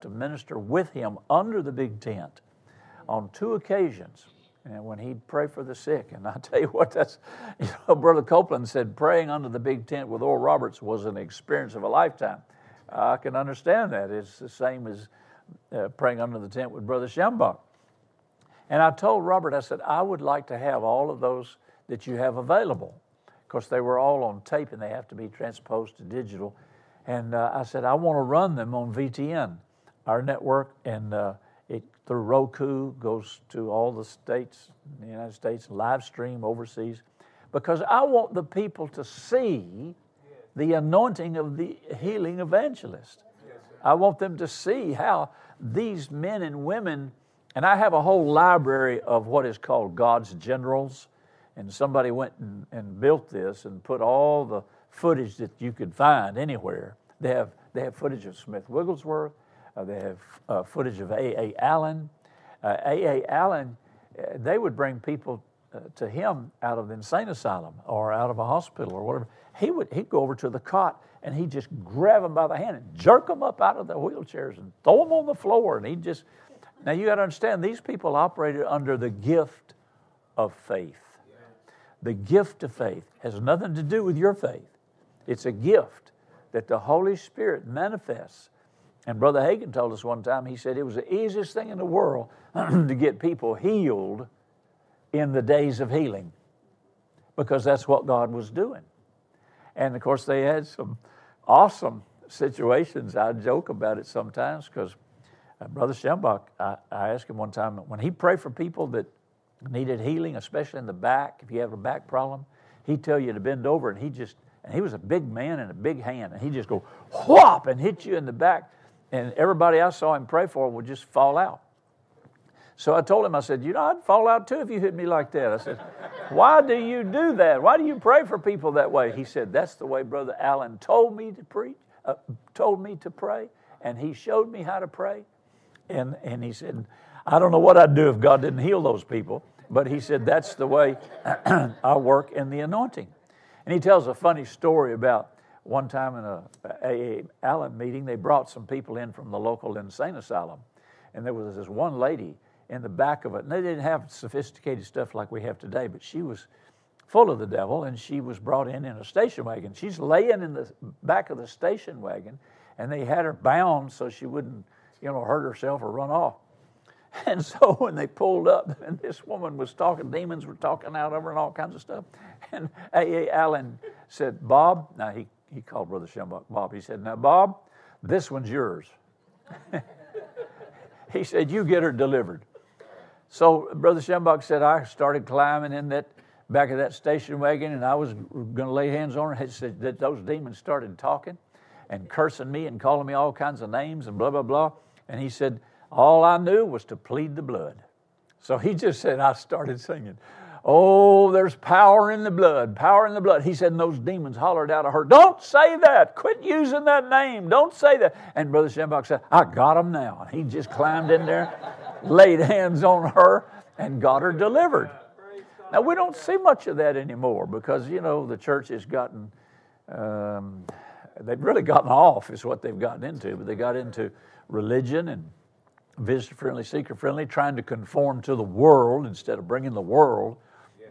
to minister with him under the big tent on two occasions. And when he'd pray for the sick, and I tell you what, that's, you know, Brother Copeland said praying under the big tent with Oral Roberts was an experience of a lifetime. I can understand that. It's the same as uh, praying under the tent with Brother Schambach. And I told Robert, I said, I would like to have all of those that you have available. Of course, they were all on tape and they have to be transposed to digital. And uh, I said, I want to run them on VTN, our network, and uh, it through Roku goes to all the states in the United States, live stream overseas, because I want the people to see the anointing of the healing evangelist. I want them to see how these men and women, and I have a whole library of what is called God's generals, and somebody went and, and built this and put all the footage that you could find anywhere. They have, they have footage of Smith Wigglesworth, they have uh, footage of A.A. Allen. A.A. Uh, Allen, uh, they would bring people uh, to him out of the insane asylum or out of a hospital or whatever. He would he'd go over to the cot and he'd just grab them by the hand and jerk them up out of the wheelchairs and throw them on the floor. And he'd just, now you got to understand, these people operated under the gift of faith. The gift of faith has nothing to do with your faith, it's a gift that the Holy Spirit manifests. And Brother Hagin told us one time, he said it was the easiest thing in the world to get people healed in the days of healing because that's what God was doing. And of course, they had some awesome situations. I joke about it sometimes because uh, Brother Schambach, I, I asked him one time when he prayed for people that needed healing, especially in the back, if you have a back problem, he'd tell you to bend over and he just, and he was a big man and a big hand, and he'd just go whop and hit you in the back. And everybody I saw him pray for would just fall out. So I told him, I said, You know, I'd fall out too if you hit me like that. I said, Why do you do that? Why do you pray for people that way? He said, That's the way Brother Allen told me to preach, uh, told me to pray, and he showed me how to pray. And, and he said, I don't know what I'd do if God didn't heal those people, but he said, That's the way I work in the anointing. And he tells a funny story about one time in a A.A. Allen meeting, they brought some people in from the local insane asylum. And there was this one lady in the back of it. And they didn't have sophisticated stuff like we have today, but she was full of the devil and she was brought in in a station wagon. She's laying in the back of the station wagon and they had her bound so she wouldn't, you know, hurt herself or run off. And so when they pulled up and this woman was talking, demons were talking out of her and all kinds of stuff. And A.A. Allen said, Bob, now he, he called Brother Schambach Bob, he said, Now, Bob, this one's yours. he said, You get her delivered. So Brother Schambach said, I started climbing in that back of that station wagon and I was going to lay hands on her. He said that those demons started talking and cursing me and calling me all kinds of names and blah, blah, blah. And he said, all I knew was to plead the blood. So he just said, I started singing, Oh, there's power in the blood, power in the blood. He said, and those demons hollered out of her, Don't say that. Quit using that name. Don't say that. And Brother Schambach said, I got him now. And he just climbed in there laid hands on her and got her delivered. Now, we don't see much of that anymore because, you know, the church has gotten, um, they've really gotten off, is what they've gotten into, but they got into religion and visitor friendly, seeker friendly, trying to conform to the world instead of bringing the world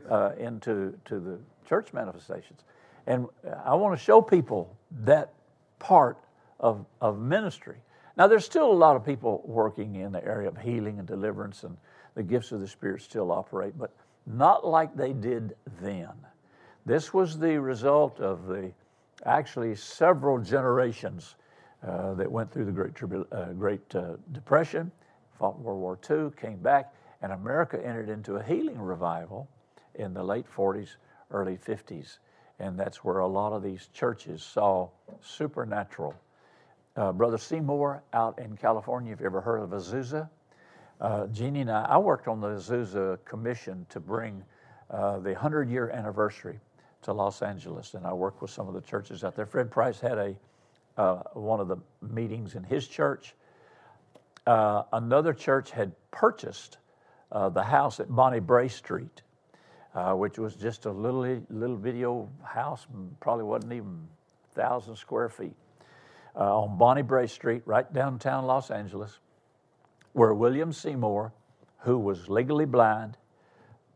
uh, into to the church manifestations. And I want to show people that part of, of ministry. Now, there's still a lot of people working in the area of healing and deliverance, and the gifts of the Spirit still operate, but not like they did then. This was the result of the actually several generations uh, that went through the Great, uh, Great uh, Depression, fought World War II, came back, and America entered into a healing revival in the late 40s, early 50s. And that's where a lot of these churches saw supernatural uh, Brother Seymour out in California. Have you ever heard of Azusa? Uh, Jeannie and I, I worked on the Azusa Commission to bring uh, the 100 year anniversary to Los Angeles, and I worked with some of the churches out there. Fred Price had a uh, one of the meetings in his church. Uh, another church had purchased uh, the house at Bonnie Brae Street, which was just a little little video house, probably wasn't even thousand square feet uh, on Bonnie Brae Street, right downtown Los Angeles, where William Seymour, who was legally blind,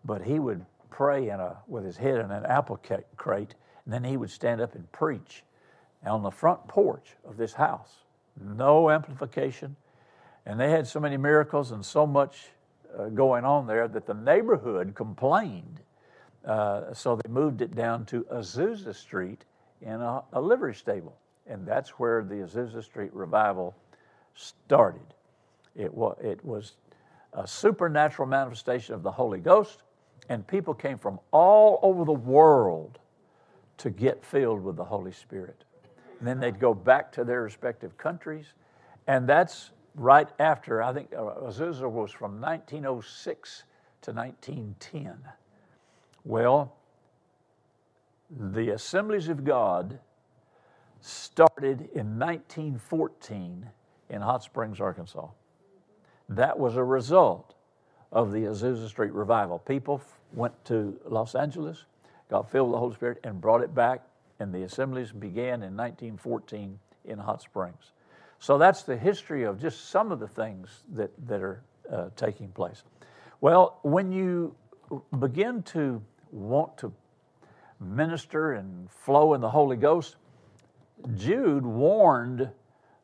but he would pray in a, with his head in an apple crate, and then he would stand up and preach on the front porch of this house. No amplification. And they had so many miracles and so much uh, going on there that the neighborhood complained. Uh, so they moved it down to Azusa Street in a, a livery stable. And that's where the Azusa Street revival started. It was, it was a supernatural manifestation of the Holy Ghost, and people came from all over the world to get filled with the Holy Spirit. And then they'd go back to their respective countries, and that's right after, I think uh, Azusa was from 1906 to 1910. Well, the Assemblies of God started in 1914 in Hot Springs, Arkansas. That was a result of the Azusa Street revival. People went to Los Angeles, got filled with the Holy Spirit, and brought it back, and the assemblies began in 1914 in Hot Springs. So that's the history of just some of the things that, that are uh, taking place. Well, when you begin to want to minister and flow in the Holy Ghost, Jude warned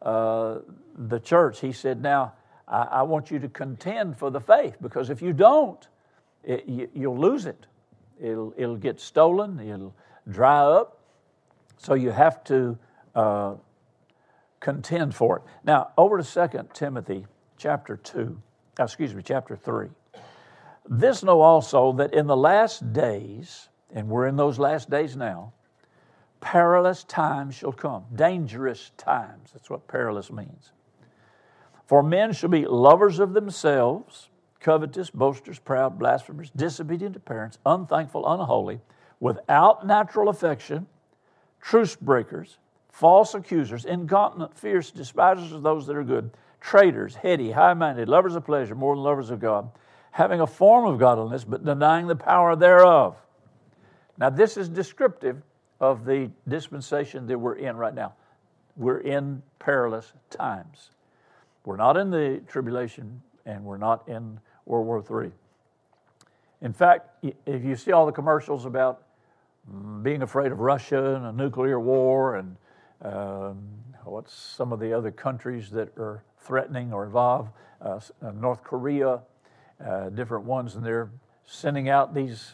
uh, the church. He said, Now, I, I, want you to contend for the faith because if you don't, it, you, you'll lose it. It'll, it'll get stolen, it'll dry up. So you have to uh, contend for it. Now, over to 2 Timothy chapter 2, uh, excuse me, chapter 3. This know also that in the last days, and we're in those last days now, perilous times shall come. Dangerous times. That's what perilous means. For men shall be lovers of themselves, covetous, boasters, proud, blasphemers, disobedient to parents, unthankful, unholy, without natural affection, truce breakers false accusers, incontinent, fierce, despisers of those that are good, traitors, heady, high minded, lovers of pleasure more than lovers of God, having a form of godliness, but denying the power thereof. Now, this is descriptive of the dispensation that we're in right now. We're in perilous times. We're not in the tribulation and we're not in World War III. In fact, if you see all the commercials about being afraid of Russia and a nuclear war and um, what's some of the other countries that are threatening or involved? Uh, uh, North Korea, uh, different ones, and they're sending out these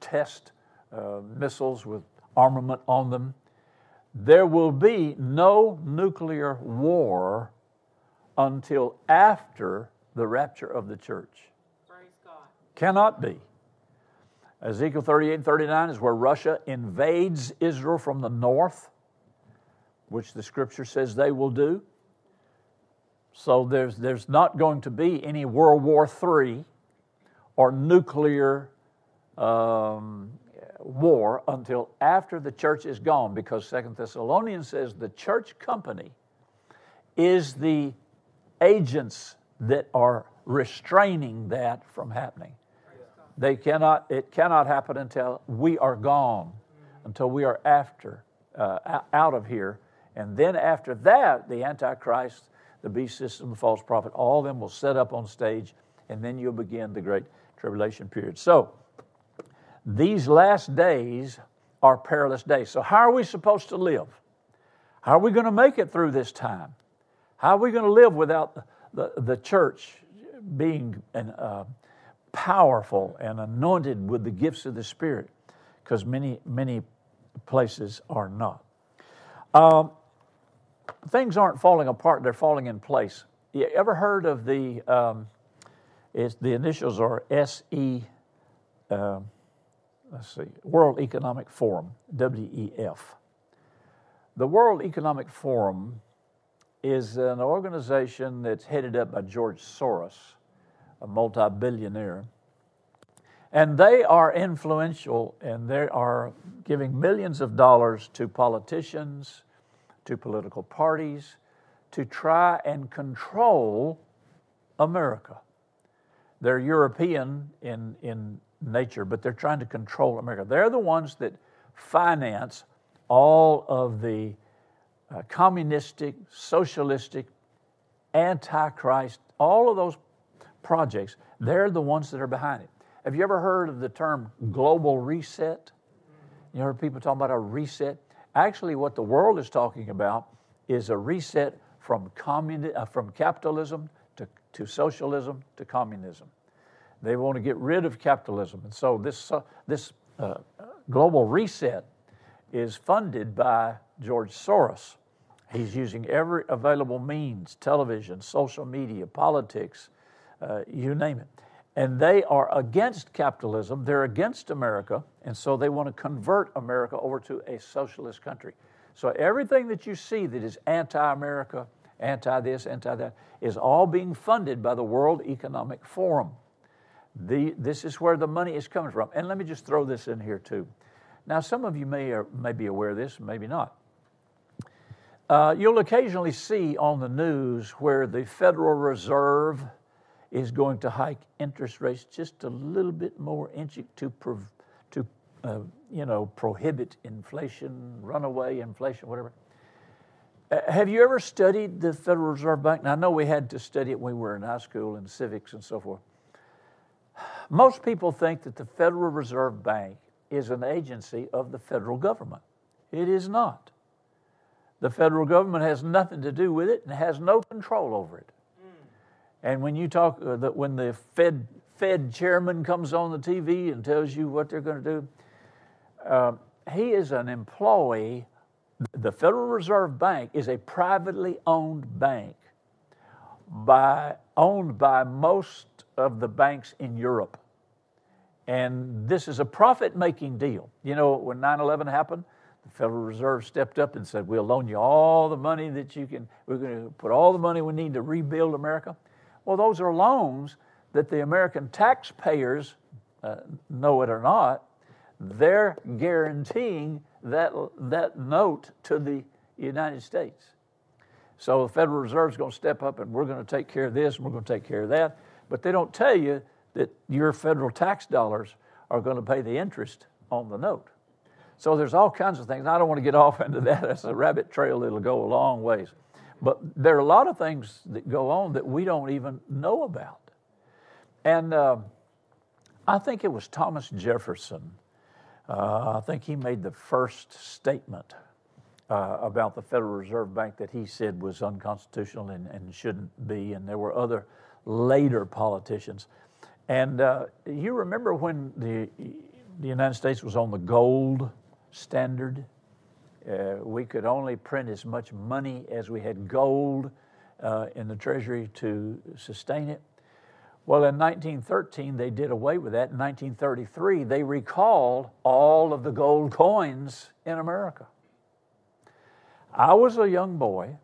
test uh, missiles with armament on them. There will be no nuclear war until after the rapture of the church. Cannot be. Ezekiel 38 and 39 is where Russia invades Israel from the north which the scripture says they will do. So there's, there's not going to be any World War III or nuclear um, war until after the church is gone because Second Thessalonians says the church company is the agents that are restraining that from happening. They cannot, it cannot happen until we are gone, until we are after, uh, out of here and then after that, the Antichrist, the beast system, the false prophet, all of them will set up on stage, and then you'll begin the great tribulation period. So, these last days are perilous days. So, how are we supposed to live? How are we going to make it through this time? How are we going to live without the, the, the church being an, uh, powerful and anointed with the gifts of the Spirit? Because many, many places are not. Um, things aren't falling apart, they're falling in place. You ever heard of the, um, it's, the initials are SE, uh, let's see, World Economic Forum, WEF. The World Economic Forum is an organization that's headed up by George Soros, a multi billionaire. And they are influential and they are giving millions of dollars to politicians, to political parties to try and control America. They're European in, in nature, but they're trying to control America. They're the ones that finance all of the uh, communistic, socialistic, antichrist, all of those projects, they're the ones that are behind it. Have you ever heard of the term global reset? You heard people talking about a reset? Actually, what the world is talking about is a reset from, communi- uh, from capitalism to, to socialism to communism. They want to get rid of capitalism. And so this, uh, this uh, global reset is funded by George Soros. He's using every available means television, social media, politics, uh, you name it. And they are against capitalism, they're against America, and so they want to convert America over to a socialist country. So everything that you see that is anti America, anti this, anti that, is all being funded by the World Economic Forum. The, this is where the money is coming from. And let me just throw this in here too. Now, some of you may, or may be aware of this, maybe not. Uh, you'll occasionally see on the news where the Federal Reserve is going to hike interest rates just a little bit more inch to, to uh, you know, prohibit inflation, runaway inflation, whatever. Uh, have you ever studied the Federal Reserve Bank? Now, I know we had to study it when we were in high school and civics and so forth. Most people think that the Federal Reserve Bank is an agency of the federal government. It is not. The federal government has nothing to do with it and has no control over it. And when you talk uh, that when the Fed Fed chairman comes on the TV and tells you what they're going to do, uh, he is an employee. The Federal Reserve Bank is a privately owned bank by owned by most of the banks in Europe. And this is a profit making deal. You know, when 9 11 happened, the Federal Reserve stepped up and said, We'll loan you all the money that you can, we're going to put all the money we need to rebuild America. Well, those are loans that the American taxpayers, uh, know it or not, they're guaranteeing that, that note to the United States. So the Federal Reserve is going to step up and we're going to take care of this and we're going to take care of that. But they don't tell you that your federal tax dollars are going to pay the interest on the note. So there's all kinds of things. I don't want to get off into that. That's a rabbit trail that'll go a long ways. But there are a lot of things that go on that we don't even know about. And uh, I think it was Thomas Jefferson. Uh, I think he made the first statement uh, about the Federal Reserve Bank that he said was unconstitutional and, and shouldn't be. And there were other later politicians. And uh, you remember when the, the United States was on the gold standard? Uh, we could only print as much money as we had gold uh, in the Treasury to sustain it. Well, in 1913, they did away with that. In 1933, they recalled all of the gold coins in America. I was a young boy,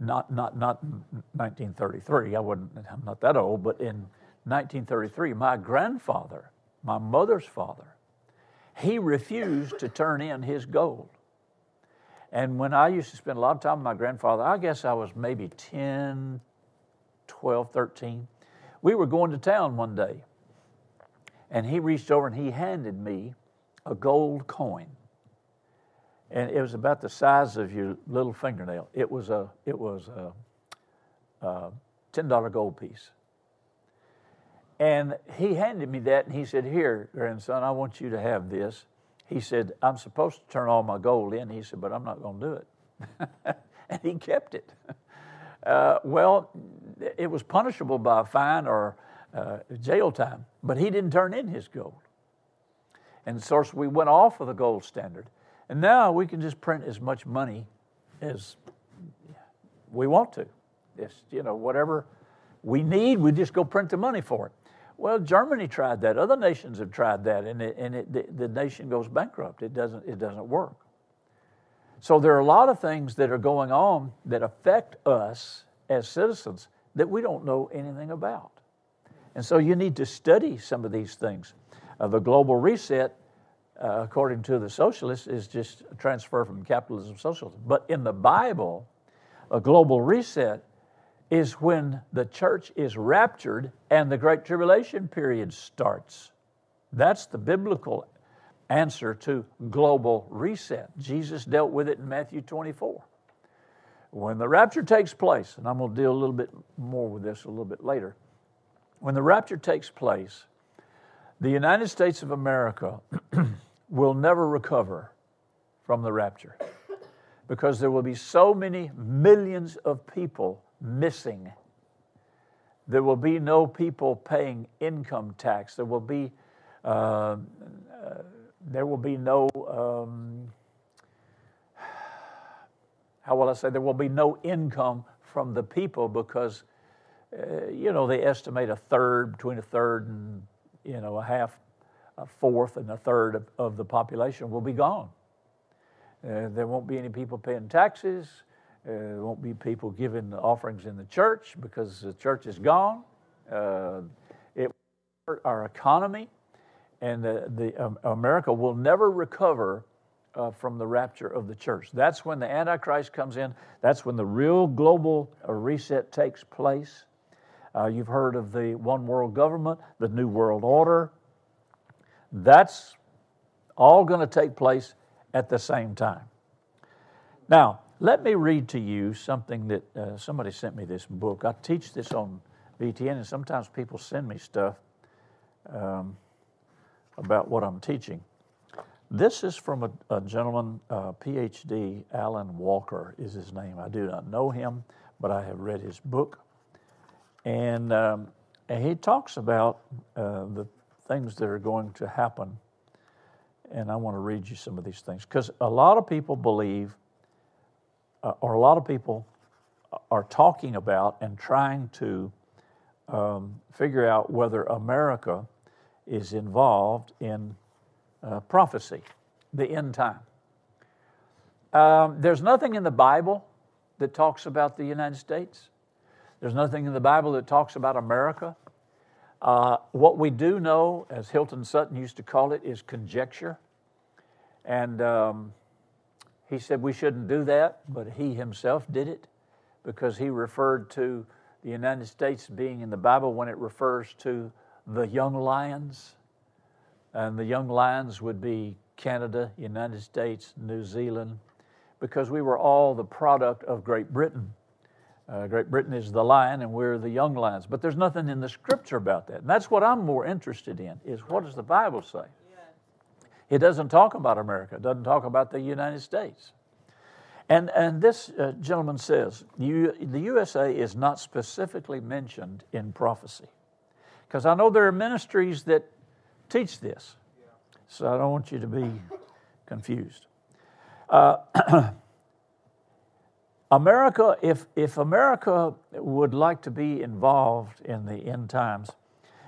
not, not, not 1933, I wasn't, I'm not that old, but in 1933, my grandfather, my mother's father, he refused to turn in his gold. And when I used to spend a lot of time with my grandfather, I guess I was maybe 10, 12, 13. We were going to town one day, and he reached over and he handed me a gold coin. And it was about the size of your little fingernail. It was a, it was a, a $10 gold piece. And he handed me that and he said, Here, grandson, I want you to have this he said, I'm supposed to turn all my gold in. He said, but I'm not going to do it. and he kept it. Uh, well, it was punishable by a fine or uh, jail time, but he didn't turn in his gold. And so we went off of the gold standard. And now we can just print as much money as we want to. It's, you know, whatever we need, we just go print the money for it. Well, Germany tried that. Other nations have tried that, and, it, and it, the, the nation goes bankrupt. It doesn't, it doesn't work. So there are a lot of things that are going on that affect us as citizens that we don't know anything about. And so you need to study some of these things. Uh, the global reset, uh, according to the socialists, is just a transfer from capitalism to socialism. But in the Bible, a global reset is when the church is raptured and the Great Tribulation period starts. That's the biblical answer to global reset. Jesus dealt with it in Matthew 24. When the rapture takes place, and I'm going to deal a little bit more with this a little bit later, when the rapture takes place, the United States of America will never recover from the rapture because there will be so many millions of people missing. There will be no people paying income tax. There will be, uh, uh, there will be no, um, how will I say, there will be no income from the people because, uh, you know, they estimate a third, between a third and, you know, a half, a fourth and a third of, of the population will be gone. Uh, there won't be any people paying taxes. Uh, there won't be people giving offerings in the church because the church is gone. Uh, it hurt our economy, and the um, America will never recover uh, from the rapture of the church. That's when the Antichrist comes in. That's when the real global uh, reset takes place. Uh, you've heard of the one world government, the new world order. That's all going to take place at the same time. Now, let me read to you something that uh, somebody sent me this book. I teach this on VTN, and sometimes people send me stuff um, about what I'm teaching. This is from a, a gentleman, uh, PhD, Alan Walker is his name. I do not know him, but I have read his book. And, um, and he talks about uh, the things that are going to happen and I want to read you some of these things because a lot of people believe, uh, or a lot of people are talking about and trying to um, figure out whether America is involved in uh, prophecy, the end time. Um, there's nothing in the Bible that talks about the United States. There's nothing in the Bible that talks about America. Uh, what we do know, as Hilton Sutton used to call it, is conjecture. And um, he said we shouldn't do that, but he himself did it because he referred to the United States being in the Bible when it refers to the young lions. And the young lions would be Canada, United States, New Zealand, because we were all the product of Great Britain. Uh, Great Britain is the lion, and we're the young lions. But there's nothing in the Scripture about that, and that's what I'm more interested in: is what does the Bible say? It doesn't talk about America. It doesn't talk about the United States. And and this uh, gentleman says you, the USA is not specifically mentioned in prophecy, because I know there are ministries that teach this, so I don't want you to be confused. Uh, America, if, if America would like to be involved in the end times,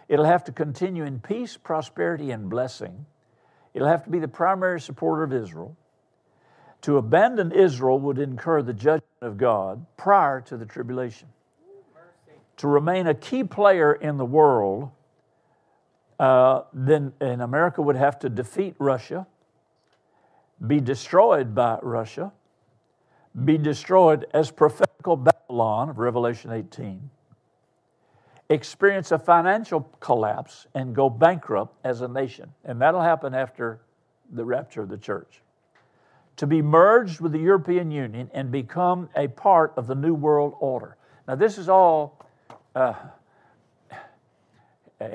it'll have to continue in peace, prosperity, and blessing. It'll have to be the primary supporter of Israel. To abandon Israel would incur the judgment of God prior to the tribulation. To remain a key player in the world, uh, then and America would have to defeat Russia, be destroyed by Russia, be destroyed as prophetical Babylon of Revelation 18, experience a financial collapse and go bankrupt as a nation. And that'll happen after the rapture of the church. To be merged with the European Union and become a part of the New World Order. Now, this is all, uh,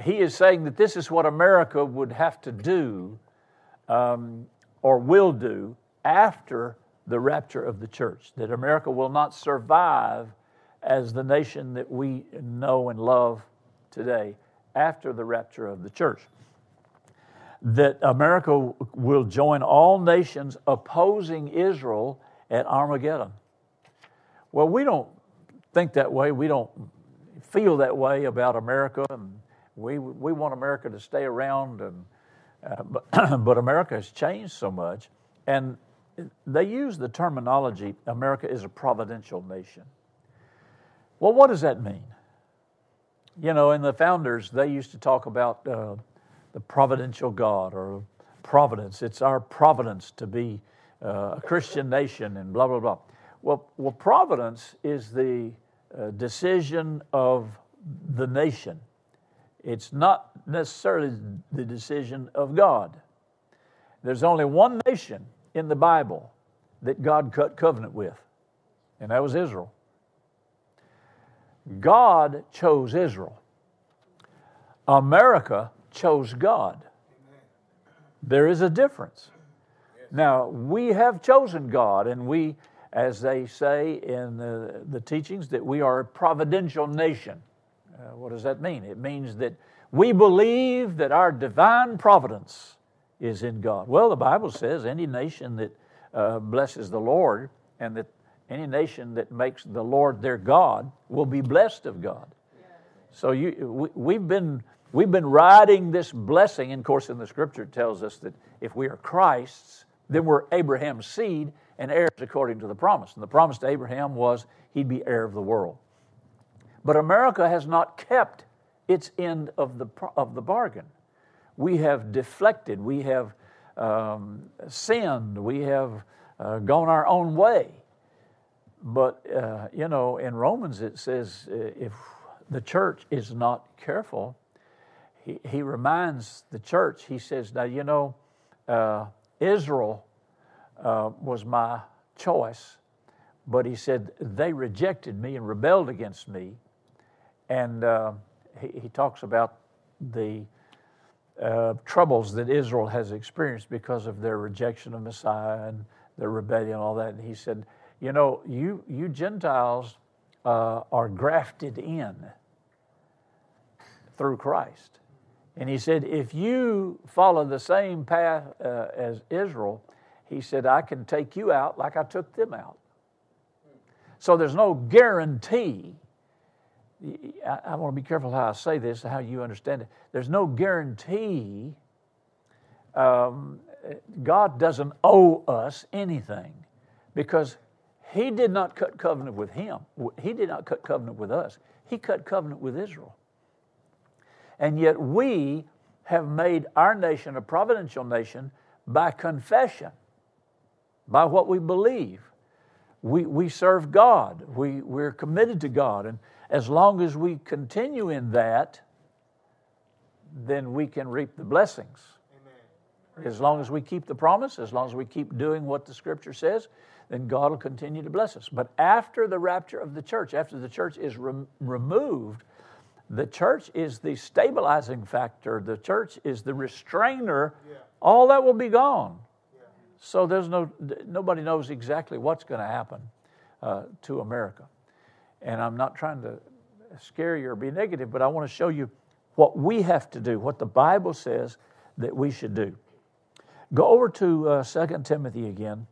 he is saying that this is what America would have to do um, or will do after the rapture of the church, that America will not survive as the nation that we know and love today after the rapture of the church. That America will join all nations opposing Israel at Armageddon. Well, we don't think that way. We don't feel that way about America. And we, we want America to stay around. And, uh, but, but America has changed so much. And they use the terminology America is a providential nation. Well, what does that mean? You know, in the founders, they used to talk about uh, the providential God or providence. It's our providence to be uh, a Christian nation and blah, blah, blah. Well, well providence is the uh, decision of the nation, it's not necessarily the decision of God. There's only one nation in the Bible that God cut covenant with, and that was Israel. God chose Israel. America chose God. There is a difference. Now, we have chosen God, and we, as they say in the, the teachings, that we are a providential nation. Uh, what does that mean? It means that we believe that our divine providence is in God. Well, the Bible says any nation that uh, blesses the Lord and that any nation that makes the Lord their God will be blessed of God. So you, we, have been we've been riding this blessing. And of course, in the Scripture, it tells us that if we are Christ's, then we're Abraham's seed and heirs according to the promise. And the promise to Abraham was he'd be heir of the world. But America has not kept its end of the of the bargain. We have deflected. We have um, sinned. We have uh, gone our own way. But, uh, you know, in Romans it says uh, if the church is not careful, he, he reminds the church, he says, now, you know, uh, Israel uh, was my choice, but he said, they rejected me and rebelled against me. And uh, he, he, talks about the uh, troubles that Israel has experienced because of their rejection of Messiah and their rebellion and all that. And he said, you know, you, you Gentiles uh, are grafted in through Christ. And he said, if you follow the same path uh, as Israel, he said, I can take you out like I took them out. So there's no guarantee. I, I want to be careful how I say this, how you understand it. There's no guarantee. Um, God doesn't owe us anything because he did not cut covenant with him. He did not cut covenant with us. He cut covenant with Israel. And yet we have made our nation a providential nation by confession, by what we believe. We, we serve God, we, we're committed to God. And as long as we continue in that, then we can reap the blessings. Amen. As long as we keep the promise, as long as we keep doing what the scripture says, then God will continue to bless us. But after the rapture of the church, after the church is re- removed, the church is the stabilizing factor, the church is the restrainer. Yeah. All that will be gone. Yeah. So there's no nobody knows exactly what's going to happen uh, to America. And I'm not trying to scare you or be negative, but I want to show you what we have to do, what the Bible says that we should do. Go over to uh, 2 Timothy again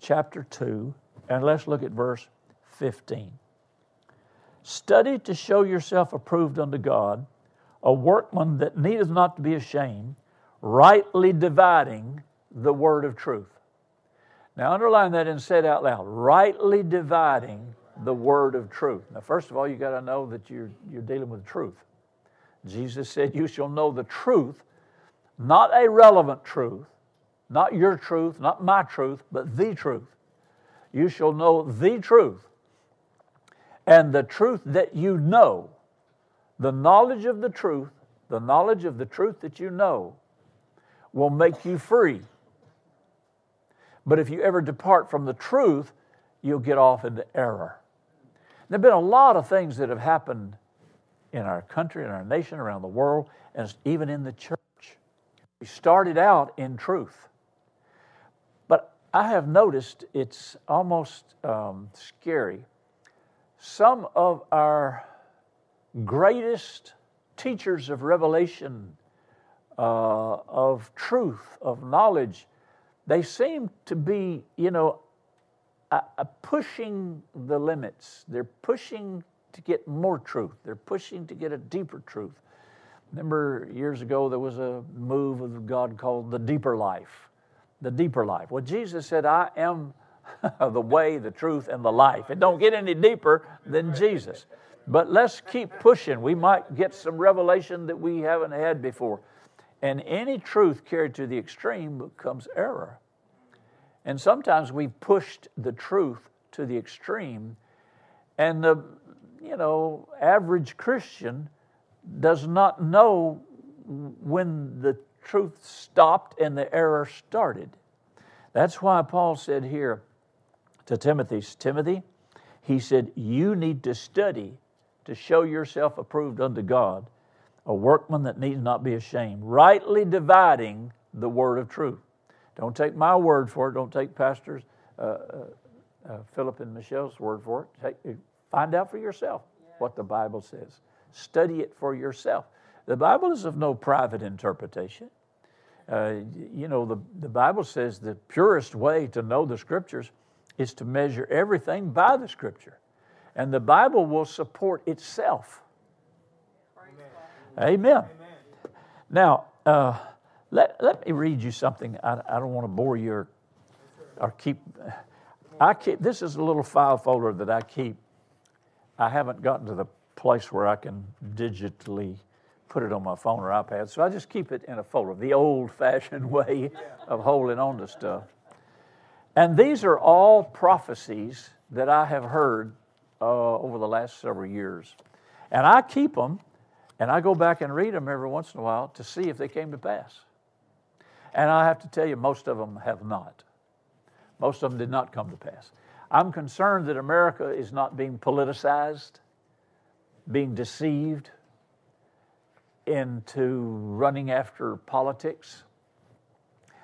chapter 2, and let's look at verse 15. Study to show yourself approved unto God, a workman that needeth not to be ashamed, rightly dividing the word of truth. Now, underline that and say it out loud rightly dividing the word of truth. Now, first of all, you got to know that you're, you're dealing with truth. Jesus said, You shall know the truth, not a relevant truth, not your truth, not my truth, but the truth. You shall know the truth. And the truth that you know, the knowledge of the truth, the knowledge of the truth that you know, will make you free. But if you ever depart from the truth, you'll get off into error. There have been a lot of things that have happened in our country, in our nation, around the world, and even in the church. We started out in truth. I have noticed it's almost um, scary. Some of our greatest teachers of revelation, uh, of truth, of knowledge, they seem to be, you know, pushing the limits. They're pushing to get more truth. They're pushing to get a deeper truth. Remember years ago there was a move of God called the deeper life the deeper life. Well, Jesus said, I am the way, the truth, and the life. It don't get any deeper than Jesus. But let's keep pushing. We might get some revelation that we haven't had before. And any truth carried to the extreme becomes error. And sometimes we've pushed the truth to the extreme, and the you know average Christian does not know when the truth stopped and the error started. That's why Paul said here to Timothy, Timothy, He said, You need to study to show yourself approved unto God, a workman that needs not be ashamed, rightly dividing the word of truth. Don't take my word for it. Don't take pastors uh, uh, uh, Philip and Michelle's word for it. Take, find out for yourself what the Bible says. Study it for yourself. The Bible is of no private interpretation. Uh, you know, the, the Bible says the purest way to know the Scriptures is to measure everything by the Scripture. And the Bible will support itself. Amen. Amen. Amen. Now, uh, let, let me read you something. I, I don't want to bore you or, or keep. I keep. This is a little file folder that I keep. I haven't gotten to the place where I can digitally put it on my phone or iPad, so I just keep it in a folder, the old fashioned way of holding on to stuff. And these are all prophecies that I have heard uh, over the last several years. And I keep them and I go back and read them every once in a while to see if they came to pass. And I have to tell you, most of them have not. Most of them did not come to pass. I'm concerned that America is not being politicized, being deceived into running after politics.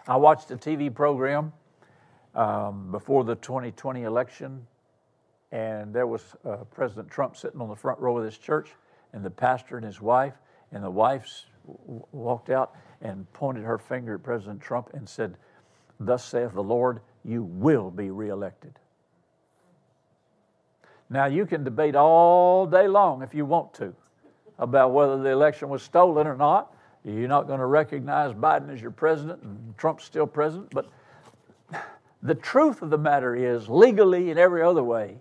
I watched a TV program um, before the 2020 election, and there was uh, President Trump sitting on the front row of this church, and the pastor and his wife, and the wife w- walked out and pointed her finger at President Trump and said, Thus saith the Lord, you will be reelected. Now, you can debate all day long if you want to about whether the election was stolen or not. You're not going to recognize Biden as your president and Trump's still president. But the truth of the matter is, legally and every other way,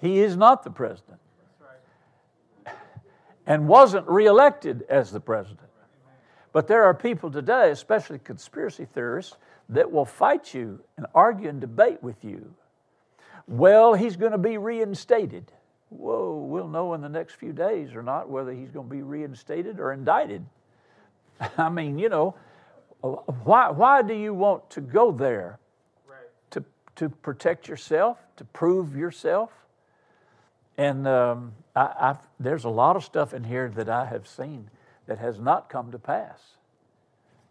he is not the president and wasn't reelected as the president. But there are people today, especially conspiracy theorists, that will fight you and argue and debate with you. Well, he's going to be reinstated. Whoa, we'll know in the next few days or not whether he's going to be reinstated or indicted. I mean, you know, why, why do you want to go there? Right. To, to protect yourself, to prove yourself? And um, I, there's a lot of stuff in here that I have seen that has not come to pass.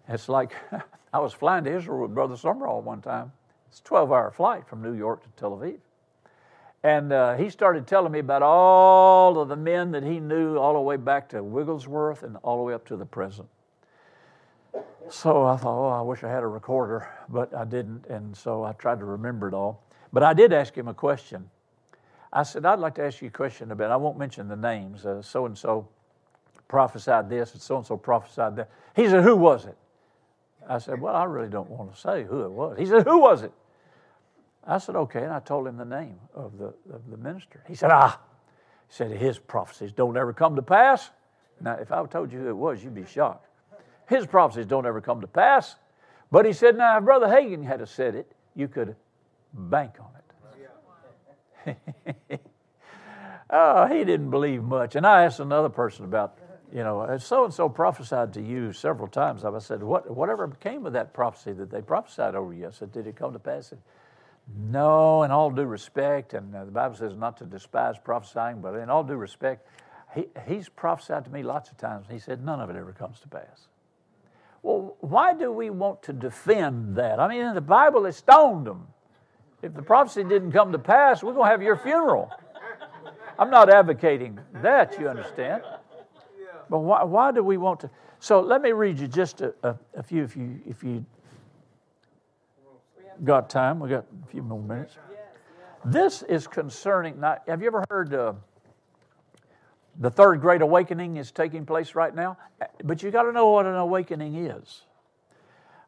It's like I was flying to Israel with Brother Sumrall one time. It's a 12 hour flight from New York to Tel Aviv. And uh, he started telling me about all of the men that he knew, all the way back to Wigglesworth and all the way up to the present. So I thought, oh, I wish I had a recorder, but I didn't. And so I tried to remember it all. But I did ask him a question. I said, I'd like to ask you a question about, I won't mention the names, so and so prophesied this and so and so prophesied that. He said, Who was it? I said, Well, I really don't want to say who it was. He said, Who was it? I said, Okay. And I told him the name of the, of the minister. He said, Ah. He said, His prophecies don't ever come to pass. Now, if I told you who it was, you'd be shocked. His prophecies don't ever come to pass. But he said, Now, if Brother Hagin had said it, you could bank on it. oh, he didn't believe much. And I asked another person about you know, so and so prophesied to you several times. I said, what, whatever became of that prophecy that they prophesied over you? I said, did it come to pass? No, in all due respect, and uh, the Bible says not to despise prophesying, but in all due respect, he, he's prophesied to me lots of times. He said, none of it ever comes to pass. Well, why do we want to defend that? I mean, in the Bible, they stoned them. If the prophecy didn't come to pass, we're going to have your funeral. I'm not advocating that, you understand. But why, why do we want to? So let me read you just a, a, a few if you, if you got time. We got a few more minutes. This is concerning. Now, have you ever heard uh, the third great awakening is taking place right now? But you got to know what an awakening is.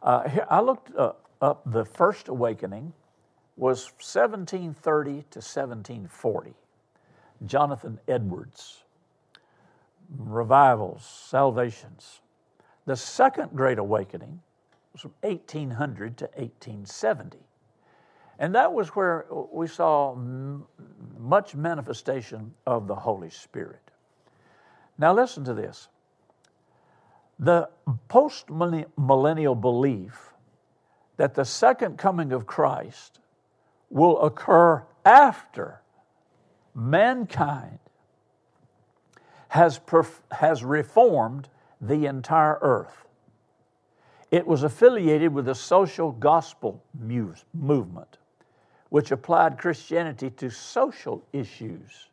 Uh, here, I looked uh, up the first awakening was 1730 to 1740. Jonathan Edwards revivals, salvations. The second Great Awakening was from 1800 to 1870. And that was where we saw m- much manifestation of the Holy Spirit. Now, listen to this. The post millennial belief that the second coming of Christ will occur after mankind has, perf- has reformed the entire earth. It was affiliated with the social gospel movement, which applied Christianity to social issues.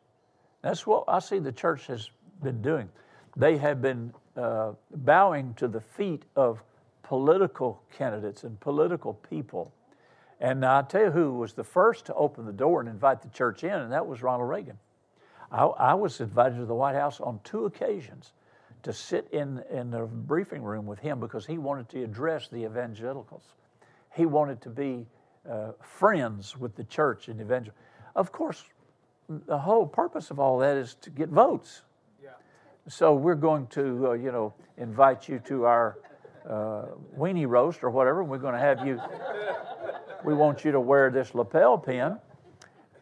That's what I see the church has been doing. They have been uh, bowing to the feet of political candidates and political people. And I tell you who was the first to open the door and invite the church in, and that was Ronald Reagan. I, I was invited to the White House on two occasions to sit in, in the briefing room with him because he wanted to address the evangelicals. He wanted to be uh, friends with the church and evangel. Of course, the whole purpose of all that is to get votes. Yeah. So we're going to, uh, you know, invite you to our uh, weenie roast or whatever. We're going to have you. we want you to wear this lapel pin,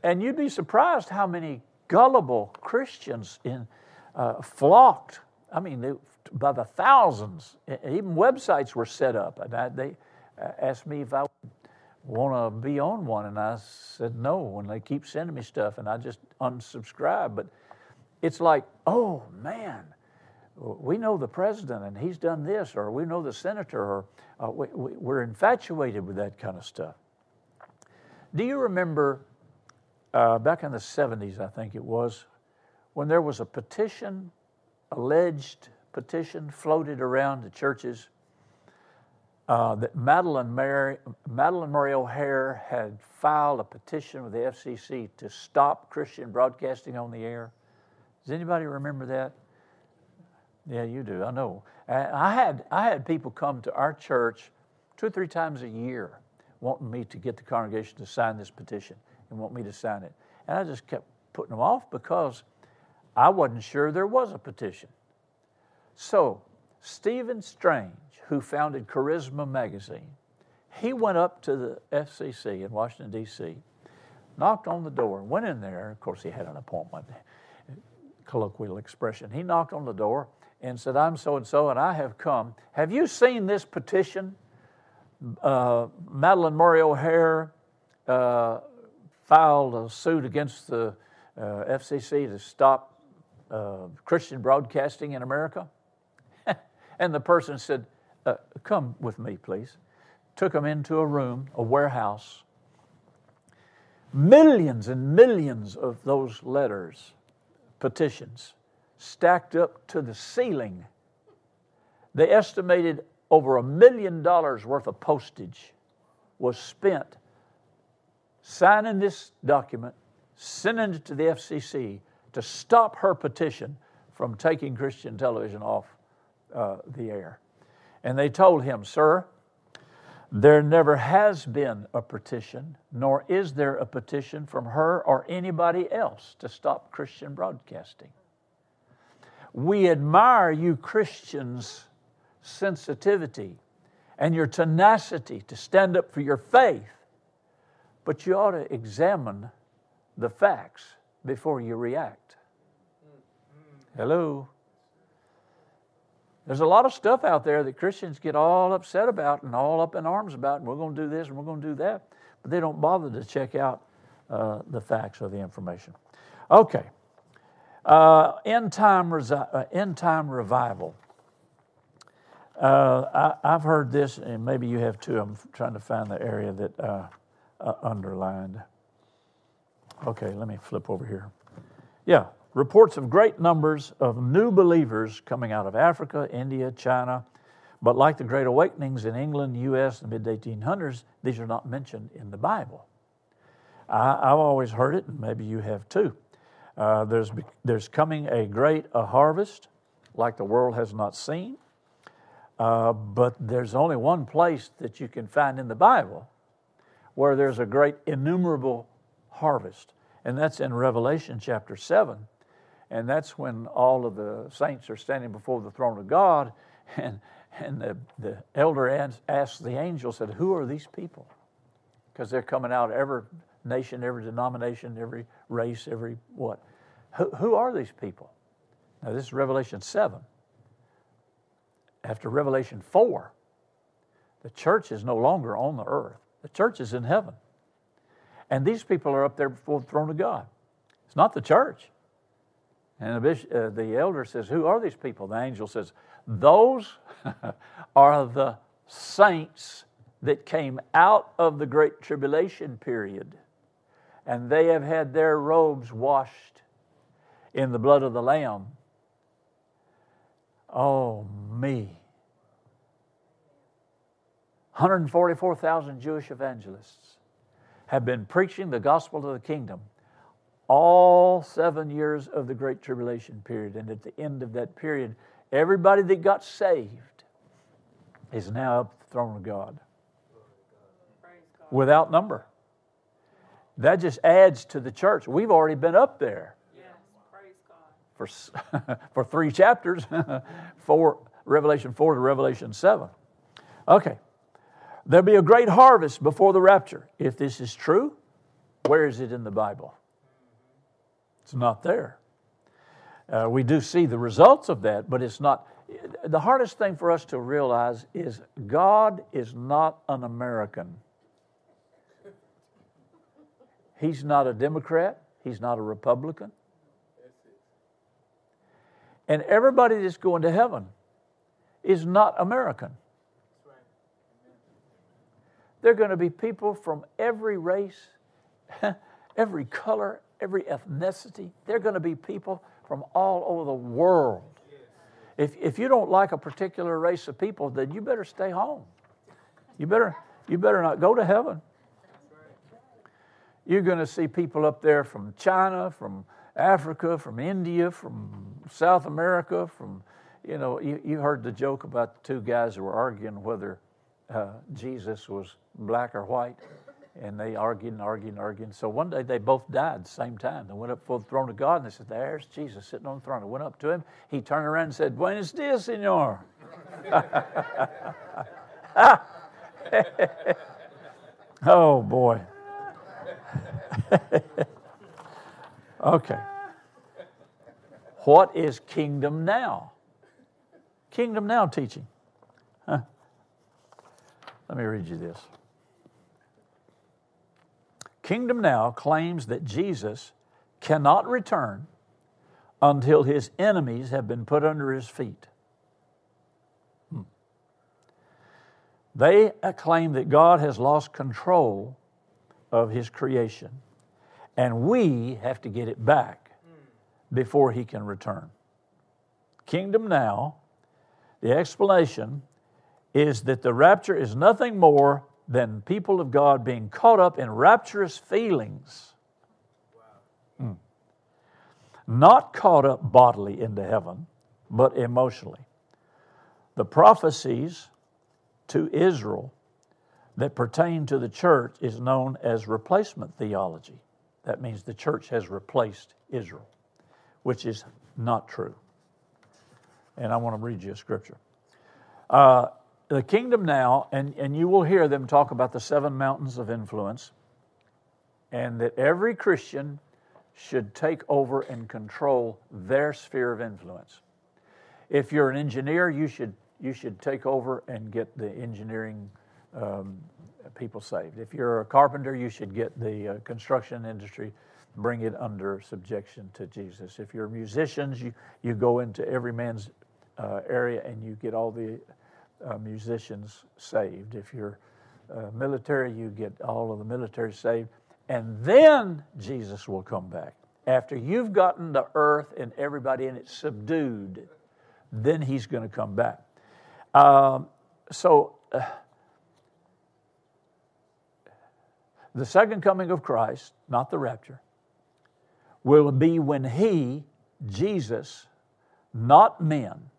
and you'd be surprised how many gullible Christians in uh, flocked. I mean, they, by the thousands. Even websites were set up, and I, they uh, asked me if I want to be on one, and I said no. And they keep sending me stuff, and I just unsubscribe. But it's like, oh man, we know the president, and he's done this, or we know the senator, or uh, we, we're infatuated with that kind of stuff. Do you remember uh, back in the 70s, I think it was, when there was a petition, alleged petition floated around the churches uh, that Madalyn Murray, Madalyn Murray O'Hair had filed a petition with the FCC to stop Christian broadcasting on the air. Does anybody remember that? Yeah, you do. I know. I had I had people come to our church two or three times a year, wanting me to get the congregation to sign this petition and want me to sign it, and I just kept putting them off because I wasn't sure there was a petition. So Stephen Strang who founded Charisma Magazine, he went up to the FCC in Washington, D.C., knocked on the door, went in there. Of course, he had an appointment, colloquial expression. He knocked on the door and said, I'm so and so, and I have come. Have you seen this petition? Uh, Madalyn Murray O'Hair uh, filed a suit against the uh, FCC to stop Christian broadcasting in America. and the person said, uh, come with me, please. Took them into a room, a warehouse. Millions and millions of those letters, petitions, stacked up to the ceiling. They estimated over a million dollars worth of postage was spent signing this document, sending it to the FCC to stop her petition from taking Christian television off uh, the air. And they told him, Sir, there never has been a petition, nor is there a petition from her or anybody else to stop Christian broadcasting. We admire you Christians' sensitivity and your tenacity to stand up for your faith, but you ought to examine the facts before you react. Hello? There's a lot of stuff out there that Christians get all upset about and all up in arms about, and we're going to do this and we're going to do that, but they don't bother to check out uh, the facts or the information. Okay. Uh, end, time resi- uh, end time revival. Uh, I, have heard this, and maybe you have too. I'm trying to find the area that uh, uh, underlined. Okay, let me flip over here. Yeah, reports of great numbers of new believers coming out of Africa, India, China. But like the Great Awakenings in England, US, the mid 1800s, these are not mentioned in the Bible. I, have always heard it, and maybe you have too. Uh, there's, there's coming a great a harvest like the world has not seen. Uh, but there's only one place that you can find in the Bible where there's a great innumerable harvest, and that's in Revelation chapter 7 and that's when all of the saints are standing before the throne of God, and, and the, the elder asks the angel, said, Who are these people? Because they're coming out every nation, every denomination, every race, every what? Who, who are these people? Now, this is Revelation 7. After Revelation 4, the church is no longer on the earth, the church is in heaven. And these people are up there before the throne of God. It's not the church. And the, uh, the elder says, Who are these people? The angel says, Those are the saints that came out of the great tribulation period, and they have had their robes washed in the blood of the Lamb. Oh, me. 144,000 Jewish evangelists have been preaching the gospel of the kingdom all seven years of the Great Tribulation period. And at the end of that period, everybody that got saved is now up the throne of God without number. That just adds to the church. We've already been up there for, for three chapters, for Revelation 4 to Revelation 7. Okay. There'll be a great harvest before the rapture. If this is true, where is it in the Bible? It's not there. Uh, we do see the results of that, but it's not. The hardest thing for us to realize is God is not an American. He's not a Democrat. He's not a Republican. And everybody that's going to heaven is not American. They're going to be people from every race, every color, every ethnicity. They're going to be people from all over the world. If, if you don't like a particular race of people, then you better stay home. You better, you better not go to heaven. You're going to see people up there from China, from Africa, from India, from South America, from, you know, you, you heard the joke about the two guys who were arguing whether uh, Jesus was black or white and they argued and argued and argued. So one day they both died at the same time. They went up before the throne of God and they said, There's Jesus sitting on the throne. I went up to him. He turned around and said, Buenos dias, senor. oh, boy. okay. What is kingdom now? Kingdom now teaching. Huh? Let me read you this. Kingdom Now claims that Jesus cannot return until his enemies have been put under his feet. Hmm. They claim that God has lost control of his creation, and we have to get it back before he can return. Kingdom Now, the explanation is that the rapture is nothing more than people of God being caught up in rapturous feelings. Hmm. Not caught up bodily into heaven, but emotionally. The prophecies to Israel that pertain to the church is known as replacement theology. That means the church has replaced Israel, which is not true. And I want to read you a scripture. Uh, the kingdom now, and, and you will hear them talk about the seven mountains of influence, and that every Christian should take over and control their sphere of influence. If you're an engineer, you should, you should take over and get the engineering um, people saved. If you're a carpenter, you should get the uh, construction industry, bring it under subjection to Jesus. If you're musicians, you, you go into every man's uh, area and you get all the uh, musicians saved. If you're uh, military, you get all of the military saved. And then Jesus will come back. After you've gotten the earth and everybody in it subdued, then he's going to come back. Um, so, uh, the second coming of Christ, not the rapture, will be when he, Jesus, not men,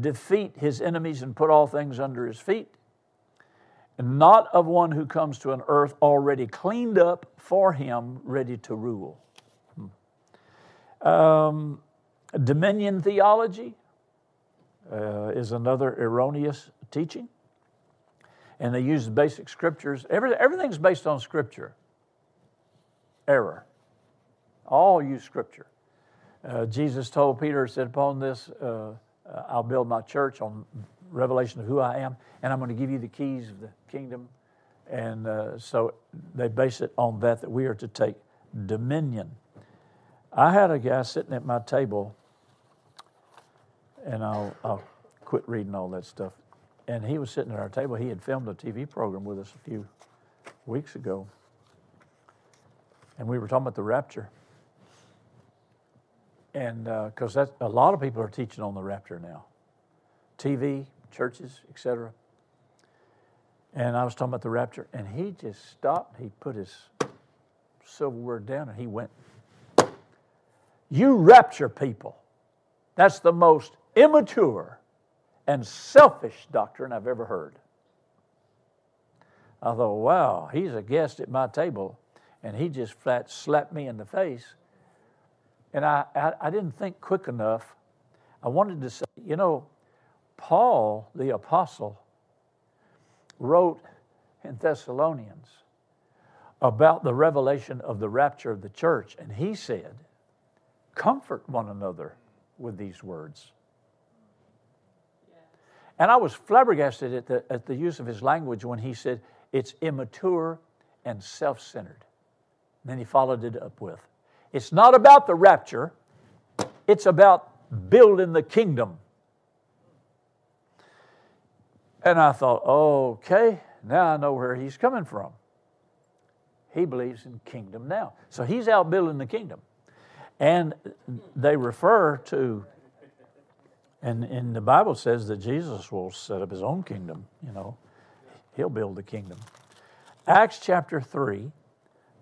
defeat his enemies and put all things under his feet, and not of one who comes to an earth already cleaned up for him, ready to rule. Hmm. Um, dominion theology uh, is another erroneous teaching. And they use the basic scriptures. Every, everything's based on scripture. Error. All use scripture. Uh, Jesus told Peter, said, Upon this uh, uh, I'll build my church on revelation of who I am, and I'm going to give you the keys of the kingdom. And uh, so they base it on that, that we are to take dominion. I had a guy sitting at my table, and I'll, I'll quit reading all that stuff. And he was sitting at our table. He had filmed a TV program with us a few weeks ago. And we were talking about the rapture. And because uh, a lot of people are teaching on the rapture now TV, churches, etc. And I was talking about the rapture, and he just stopped. He put his silverware down and he went, You rapture people. That's the most immature and selfish doctrine I've ever heard. I thought, wow, he's a guest at my table, and he just flat slapped me in the face. And I, I, I didn't think quick enough. I wanted to say, you know, Paul, the apostle, wrote in Thessalonians about the revelation of the rapture of the church, and he said, Comfort one another with these words. And I was flabbergasted at the, at the use of his language when he said, It's immature and self centered. Then he followed it up with, It's not about the rapture, it's about building the kingdom. And I thought, okay, now I know where he's coming from. He believes in kingdom now. So he's out building the kingdom. And they refer to, and, and the Bible says that Jesus will set up his own kingdom, you know. He'll build the kingdom. Acts chapter 3,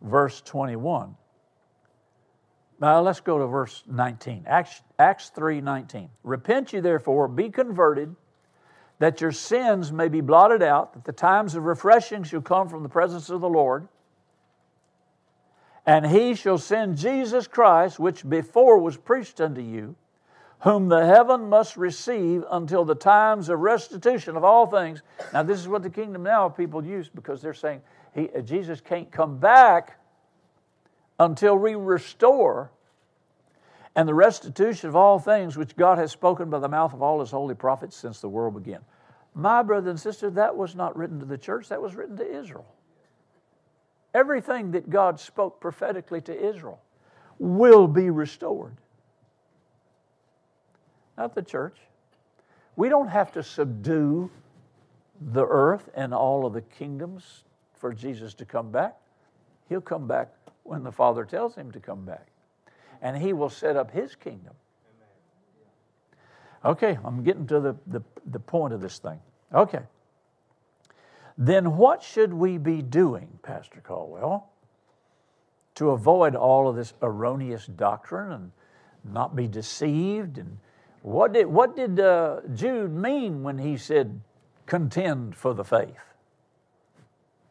verse 21. Now let's go to verse 19. Acts, Acts 3 19. Repent ye therefore, be converted that your sins may be blotted out, that the times of refreshing shall come from the presence of the Lord. And he shall send Jesus Christ, which before was preached unto you, whom the heaven must receive until the times of restitution of all things. Now, this is what the kingdom now people use because they're saying he, Jesus can't come back until we restore and the restitution of all things which God has spoken by the mouth of all his holy prophets since the world began. My brother and sister, that was not written to the church, that was written to Israel. Everything that God spoke prophetically to Israel will be restored. Not the church. We don't have to subdue the earth and all of the kingdoms for Jesus to come back. He'll come back when the Father tells him to come back. And he will set up his kingdom. Okay, I'm getting to the, the, the point of this thing. Okay. Then what should we be doing, Pastor Caldwell, to avoid all of this erroneous doctrine and not be deceived? And what did, what did uh, Jude mean when he said, contend for the faith?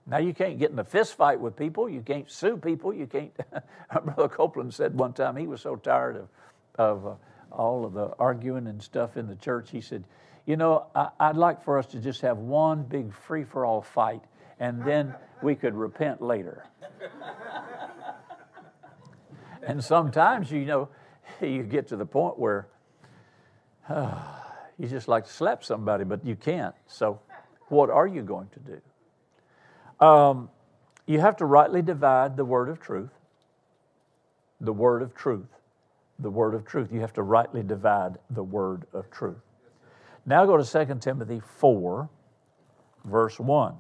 Now, you can't get in a fist fight with people. You can't sue people. You can't. Brother Copeland said one time he was so tired of, of uh, all of the arguing and stuff in the church. He said, You know, I, would like for us to just have one big free for all fight, and then we could repent later. and sometimes, you know, you get to the point where uh, you just like to slap somebody, but you can't. So, what are you going to do? Um, you have to rightly divide the word of truth. The word of truth the word of truth. You have to rightly divide the word of truth. Now go to 2 Timothy 4, verse 1.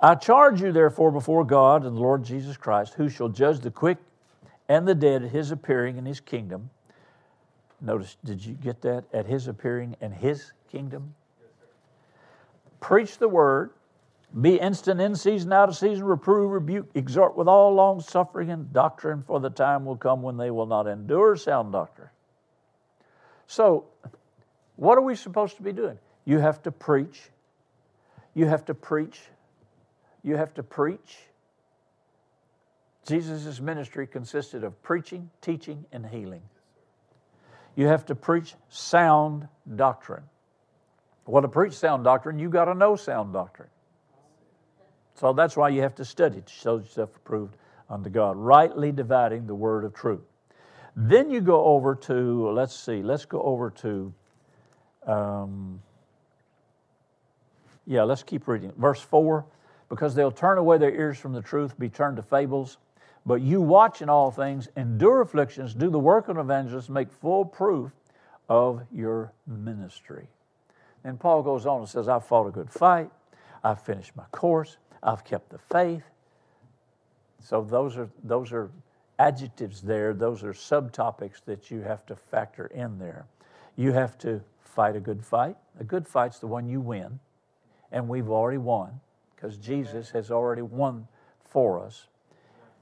I charge you, therefore, before God and the Lord Jesus Christ, who shall judge the quick and the dead at his appearing in his kingdom. Notice, did you get that? At his appearing in his kingdom? Preach the word be instant in season, out of season, reprove, rebuke, exhort with all long suffering and doctrine, for the time will come when they will not endure sound doctrine. So, what are we supposed to be doing? You have to preach. You have to preach. You have to preach. Jesus' ministry consisted of preaching, teaching, and healing. You have to preach sound doctrine. Well, to preach sound doctrine, you've got to know sound doctrine. So that's why you have to study to show yourself approved unto God, rightly dividing the word of truth. Then you go over to, let's see, let's go over to, um, yeah, let's keep reading. Verse 4 because they'll turn away their ears from the truth, be turned to fables. But you watch in all things, endure afflictions, do the work of an evangelist, make full proof of your ministry. And Paul goes on and says, I've fought a good fight, I've finished my course, I've kept the faith. So those are those are adjectives there, those are subtopics that you have to factor in there. You have to fight a good fight. A good fight's the one you win, and we've already won because Jesus has already won for us.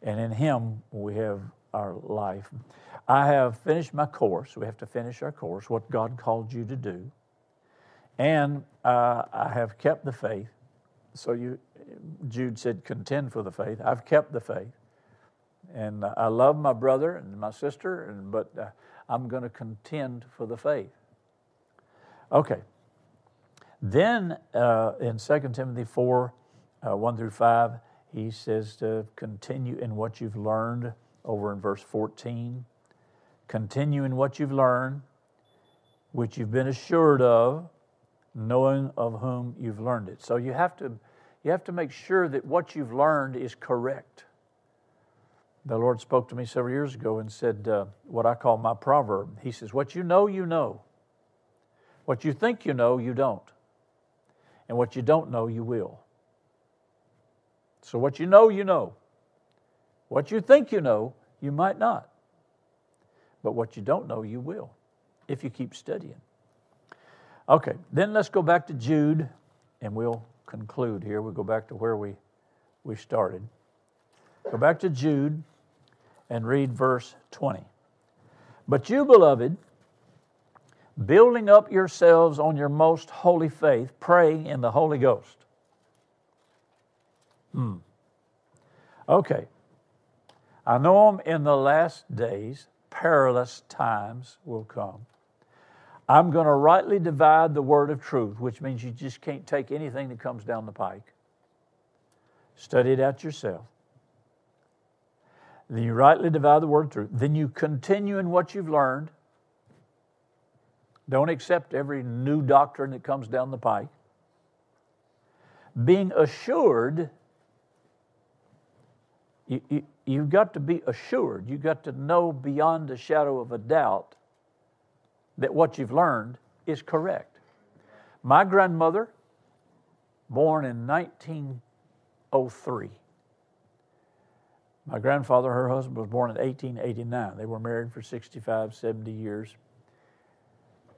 And in Him we have our life. I have finished my course. We have to finish our course, what God called you to do. And uh, I have kept the faith. So you, Jude said, contend for the faith. I've kept the faith. And I love my brother and my sister, and, but uh, I'm going to contend for the faith. Okay. Then uh, in 2 Timothy 4 uh, 1 through 5, he says to continue in what you've learned over in verse 14. Continue in what you've learned, which you've been assured of, knowing of whom you've learned it. So you have to, you have to make sure that what you've learned is correct. The Lord spoke to me several years ago and said uh, what I call my proverb. He says, What you know, you know. What you think you know, you don't. And what you don't know, you will. So, what you know, you know. What you think you know, you might not. But what you don't know, you will if you keep studying. Okay, then let's go back to Jude and we'll conclude here. We'll go back to where we, we started. Go back to Jude and read verse 20. But you, beloved, building up yourselves on your most holy faith, praying in the Holy Ghost. Hmm. Okay. I know them in the last days, perilous times will come. I'm going to rightly divide the word of truth, which means you just can't take anything that comes down the pike. Study it out yourself. Then you rightly divide the word of truth. Then you continue in what you've learned. Don't accept every new doctrine that comes down the pike. Being assured, you, you, you've got to be assured. You've got to know beyond a shadow of a doubt that what you've learned is correct. My grandmother, born in 1903, my grandfather, her husband, was born in 1889. They were married for 65, 70 years.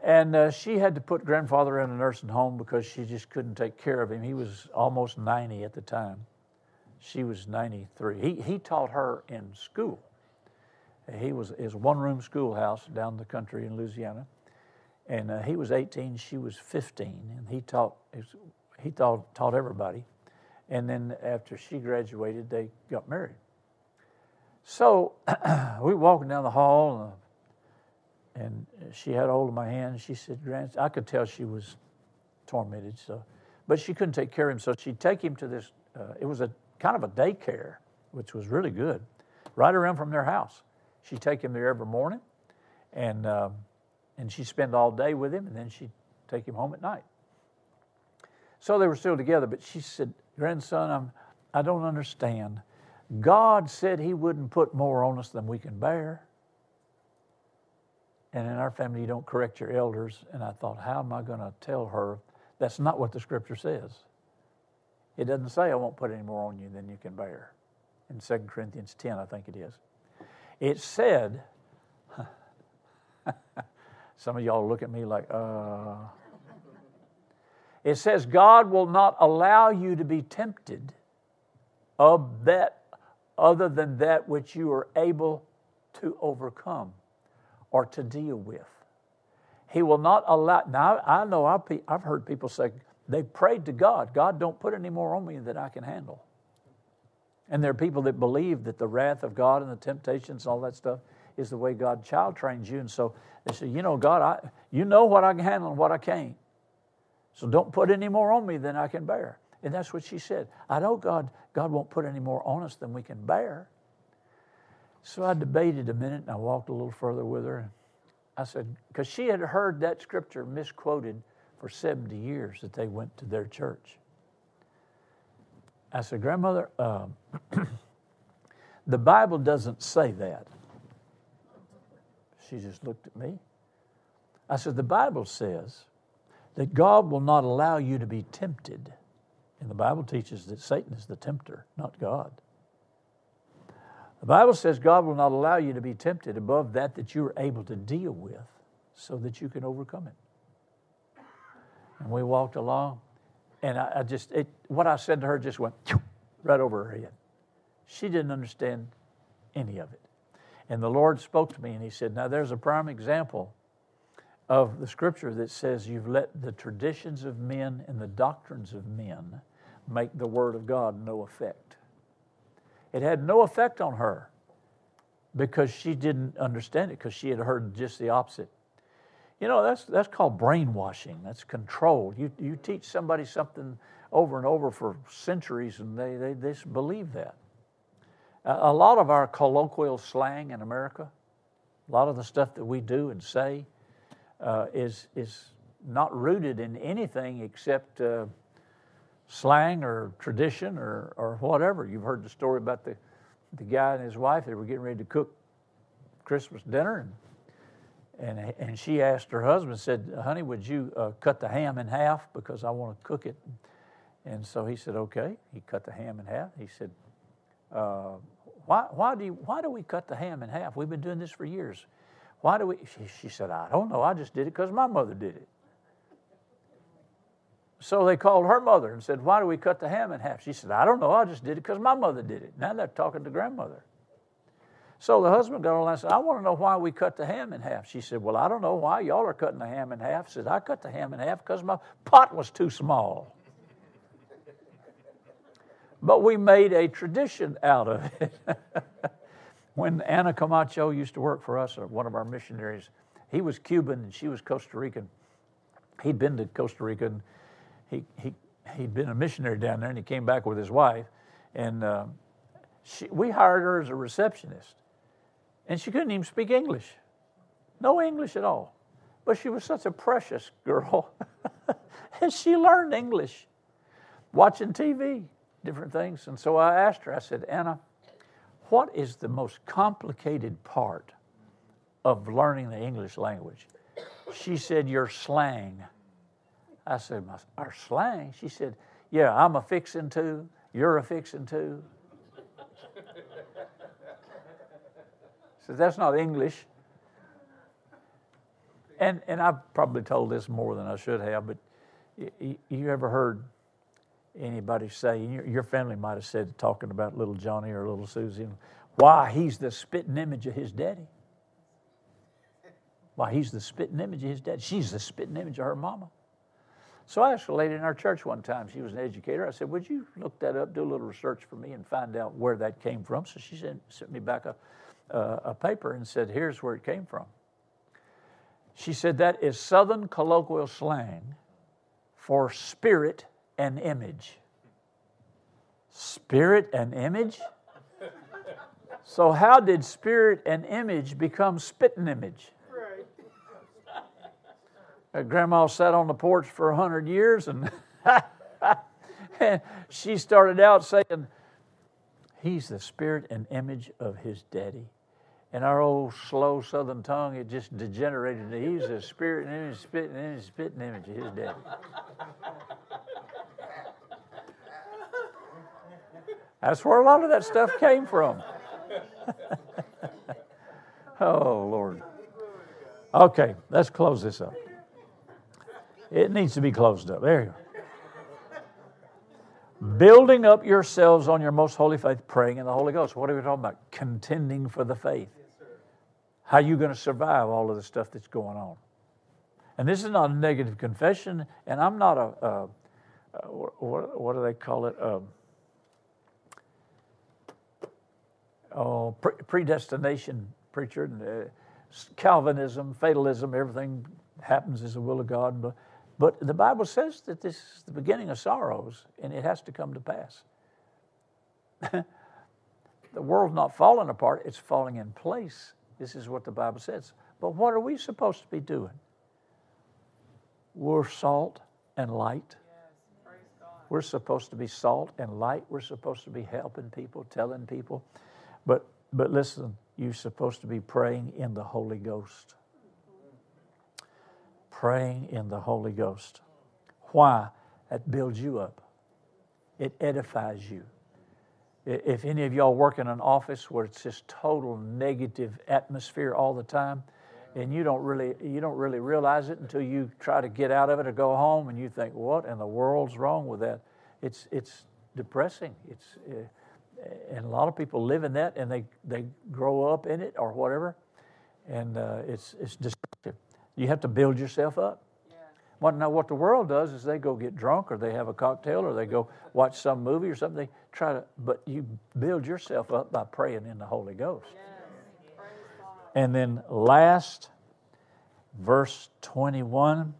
And uh, she had to put grandfather in a nursing home because she just couldn't take care of him. He was almost 90 at the time. She was 93. He, he taught her in school. He was his one room schoolhouse down the country in Louisiana. And uh, he was 18, she was 15, and he taught, he taught, taught everybody. And then after she graduated, they got married. So we were walking down the hall, and, and she had hold of my hand. And she said, "Grant," I could tell she was tormented. So, but she couldn't take care of him, so she'd take him to this. Uh, it was a kind of a daycare, which was really good, right around from their house. She'd take him there every morning, and um, and she'd spend all day with him, and then she'd take him home at night. So they were still together, but she said, "Grandson, I'm, I don't understand." God said He wouldn't put more on us than we can bear. And in our family, you don't correct your elders. And I thought, how am I going to tell her that's not what the scripture says? It doesn't say, I won't put any more on you than you can bear. In 2 Corinthians 10, I think it is. It said, some of y'all look at me like, uh. It says, God will not allow you to be tempted of that other than that which you are able to overcome or to deal with. He will not allow. Now, I know I've heard people say, they prayed to God, God, don't put any more on me that I can handle. And there are people that believe that the wrath of God and the temptations and all that stuff is the way God child trains you. And so they say, you know, God, I, you know what I can handle and what I can't. So don't put any more on me than I can bear. And that's what she said. I know God, God won't put any more on us than we can bear. So I debated a minute and I walked a little further with her. I said, because she had heard that scripture misquoted for 70 years that they went to their church. I said, Grandmother, um, The Bible doesn't say that. She just looked at me. I said, The Bible says that God will not allow you to be tempted. And the Bible teaches that Satan is the tempter, not God. The Bible says God will not allow you to be tempted above that that you're able to deal with so that you can overcome it. And we walked along, and I, I just, it, what I said to her just went right over her head. She didn't understand any of it. And the Lord spoke to me and He said, Now there's a prime example of the scripture that says you've let the traditions of men and the doctrines of men make the Word of God no effect. It had no effect on her because she didn't understand it, because she had heard just the opposite. You know, that's, that's called brainwashing, that's control. You, you teach somebody something over and over for centuries and they, they, they believe that. A lot of our colloquial slang in America, a lot of the stuff that we do and say, uh, is, is not rooted in anything except uh, slang or tradition or, or whatever. You've heard the story about the, the guy and his wife, they were getting ready to cook Christmas dinner, and, and, and she asked her husband, said, Honey, would you uh, cut the ham in half because I want to cook it? And so he said, Okay. He cut the ham in half. He said, uh, why, why, do you, why do we cut the ham in half? We've been doing this for years. Why do we? She, she said, I don't know. I just did it because my mother did it. So they called her mother and said, Why do we cut the ham in half? She said, I don't know. I just did it because my mother did it. Now they're talking to grandmother. So the husband got on and said, I want to know why we cut the ham in half. She said, Well, I don't know why y'all are cutting the ham in half. Said, I cut the ham in half because my pot was too small. But we made a tradition out of it. when Anna Camacho used to work for us, one of our missionaries, he was Cuban and she was Costa Rican. He'd been to Costa Rica and he, he, he'd been a missionary down there and he came back with his wife. And uh, she, we hired her as a receptionist. And she couldn't even speak English. No English at all. But she was such a precious girl. and she learned English watching TV, different things. And so I asked her, I said, Anna, what is the most complicated part of learning the English language? She said, Your slang. I said, Our slang? She said, Yeah, I'm a fixin' to, you're a fixin' to. said, That's not English. And, and I've probably told this more than I should have, but you, you ever heard anybody say, your, family might have said, talking about little Johnny or little Susie, why he's the spitting image of his daddy. Why he's the spitting image of his dad. She's the spitting image of her mama. So I asked a lady in our church one time, she was an educator. I said, Would you look that up, do a little research for me, and find out where that came from? So she sent, sent me back a, uh, a paper and said, Here's where it came from. She said, That is Southern colloquial slang for spirit and image. Spirit and image? So, how did spirit and image become spitting image? Right. Grandma sat on the porch for a hundred years, and, and she started out saying, "He's the spirit and image of his daddy." And our old slow Southern tongue, it just degenerated. He's the spirit and image, spitting image, spitting image of his daddy. That's where a lot of that stuff came from. oh, Lord. Okay, let's close this up. It needs to be closed up. There you go. Building up yourselves on your most holy faith, praying in the Holy Ghost. What are we talking about? Contending for the faith. How are you going to survive all of the stuff that's going on? And this is not a negative confession, and I'm not a, a, a what, what, do they call it? A, oh, pre- predestination preacher, uh, Calvinism, fatalism, everything happens as the will of God. But, but the Bible says that this is the beginning of sorrows and it has to come to pass. the world's not falling apart, it's falling in place. This is what the Bible says. But what are we supposed to be doing? We're salt and light. We're supposed to be salt and light. We're supposed to be helping people, telling people But, but listen, you're supposed to be praying in the Holy Ghost. Praying in the Holy Ghost. Why? That builds you up, it edifies you. If any of y'all work in an office where it's just total negative atmosphere all the time, and you don't really you don't really realize it until you try to get out of it or go home, and you think, "What in the world's wrong with that?" It's it's depressing. It's uh, and a lot of people live in that, and they they grow up in it or whatever, and uh, it's it's destructive. You have to build yourself up. What now? What the world does is they go get drunk, or they have a cocktail, or they go watch some movie or something. They try to, but you build yourself up by praying in the Holy Ghost. And then last, verse twenty-one: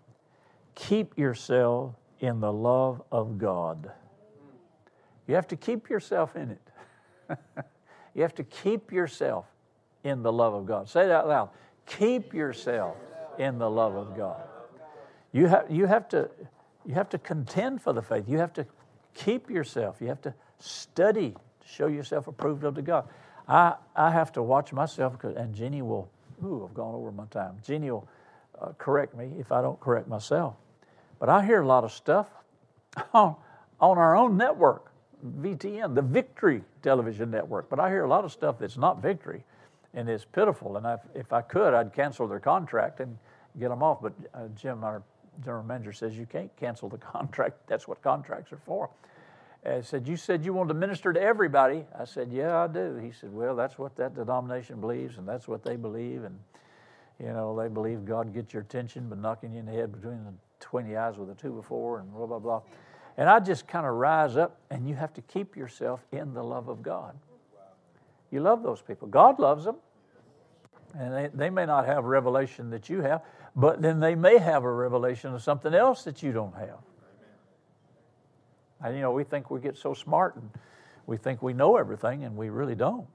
Keep yourself in the love of God. You have to keep yourself in it. you have to keep yourself in the love of God. Say that out loud. Keep yourself in the love of God. You have, you have to you have to contend for the faith. You have to keep yourself. You have to study to show yourself approved unto God. I, I have to watch myself, and Jenny will, ooh, I've gone over my time. Jenny will uh, correct me if I don't correct myself. But I hear a lot of stuff on, on our own network, VTN, the Victory Television Network. But I hear a lot of stuff that's not Victory and it's pitiful. And I, if I could, I'd cancel their contract and get them off. But uh, Jim, our general manager says you can't cancel the contract. That's what contracts are for. I said, You said you wanted to minister to everybody. I said, Yeah, I do. He said, Well, that's what that denomination believes, and that's what they believe. And, you know, they believe God gets your attention by knocking you in the head between the 20 eyes with a two before, and blah, blah, blah. And I just kind of rise up, and you have to keep yourself in the love of God. You love those people. God loves them. And they, they may not have revelation that you have, but then they may have a revelation of something else that you don't have. And you know, we think we get so smart and we think we know everything, and we really don't.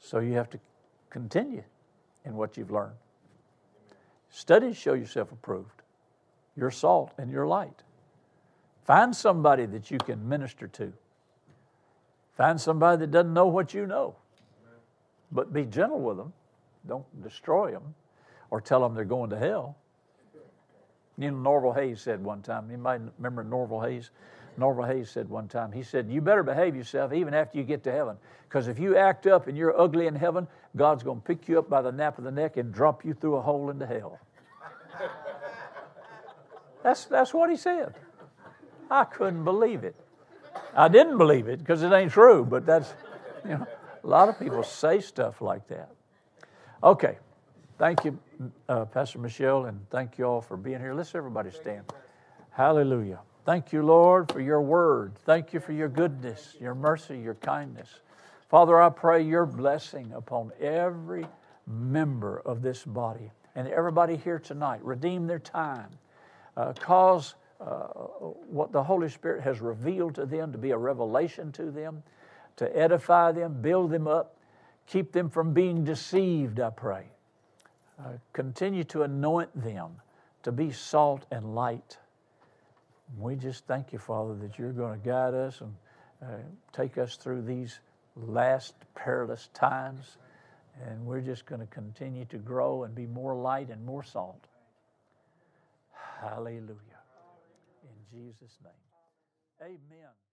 So you have to continue in what you've learned. Studies show yourself approved. Your salt and your light. Find somebody that you can minister to. Find somebody that doesn't know what you know. But be gentle with them. Don't destroy them or tell them they're going to hell. You know, Norval Hayes said one time, you might remember Norval Hayes? Norval Hayes said one time, he said, You better behave yourself even after you get to heaven. Because if you act up and you're ugly in heaven, God's going to pick you up by the nape of the neck and drop you through a hole into hell. that's, that's what he said. I couldn't believe it. I didn't believe it because it ain't true, but that's, you know, a lot of people say stuff like that. Okay. Thank you, uh, Pastor Michelle, and thank you all for being here. Let's everybody stand. Hallelujah. Thank you, Lord, for your word. Thank you for your goodness, your mercy, your kindness. Father, I pray your blessing upon every member of this body and everybody here tonight. Redeem their time. Uh, cause what the Holy Spirit has revealed to them to be a revelation to them, to edify them, build them up, keep them from being deceived, I pray. Uh, continue to anoint them to be salt and light. We just thank you, Father, that you're going to guide us and uh, take us through these last perilous times. And we're just going to continue to grow and be more light and more salt. Hallelujah. Jesus' name. Amen.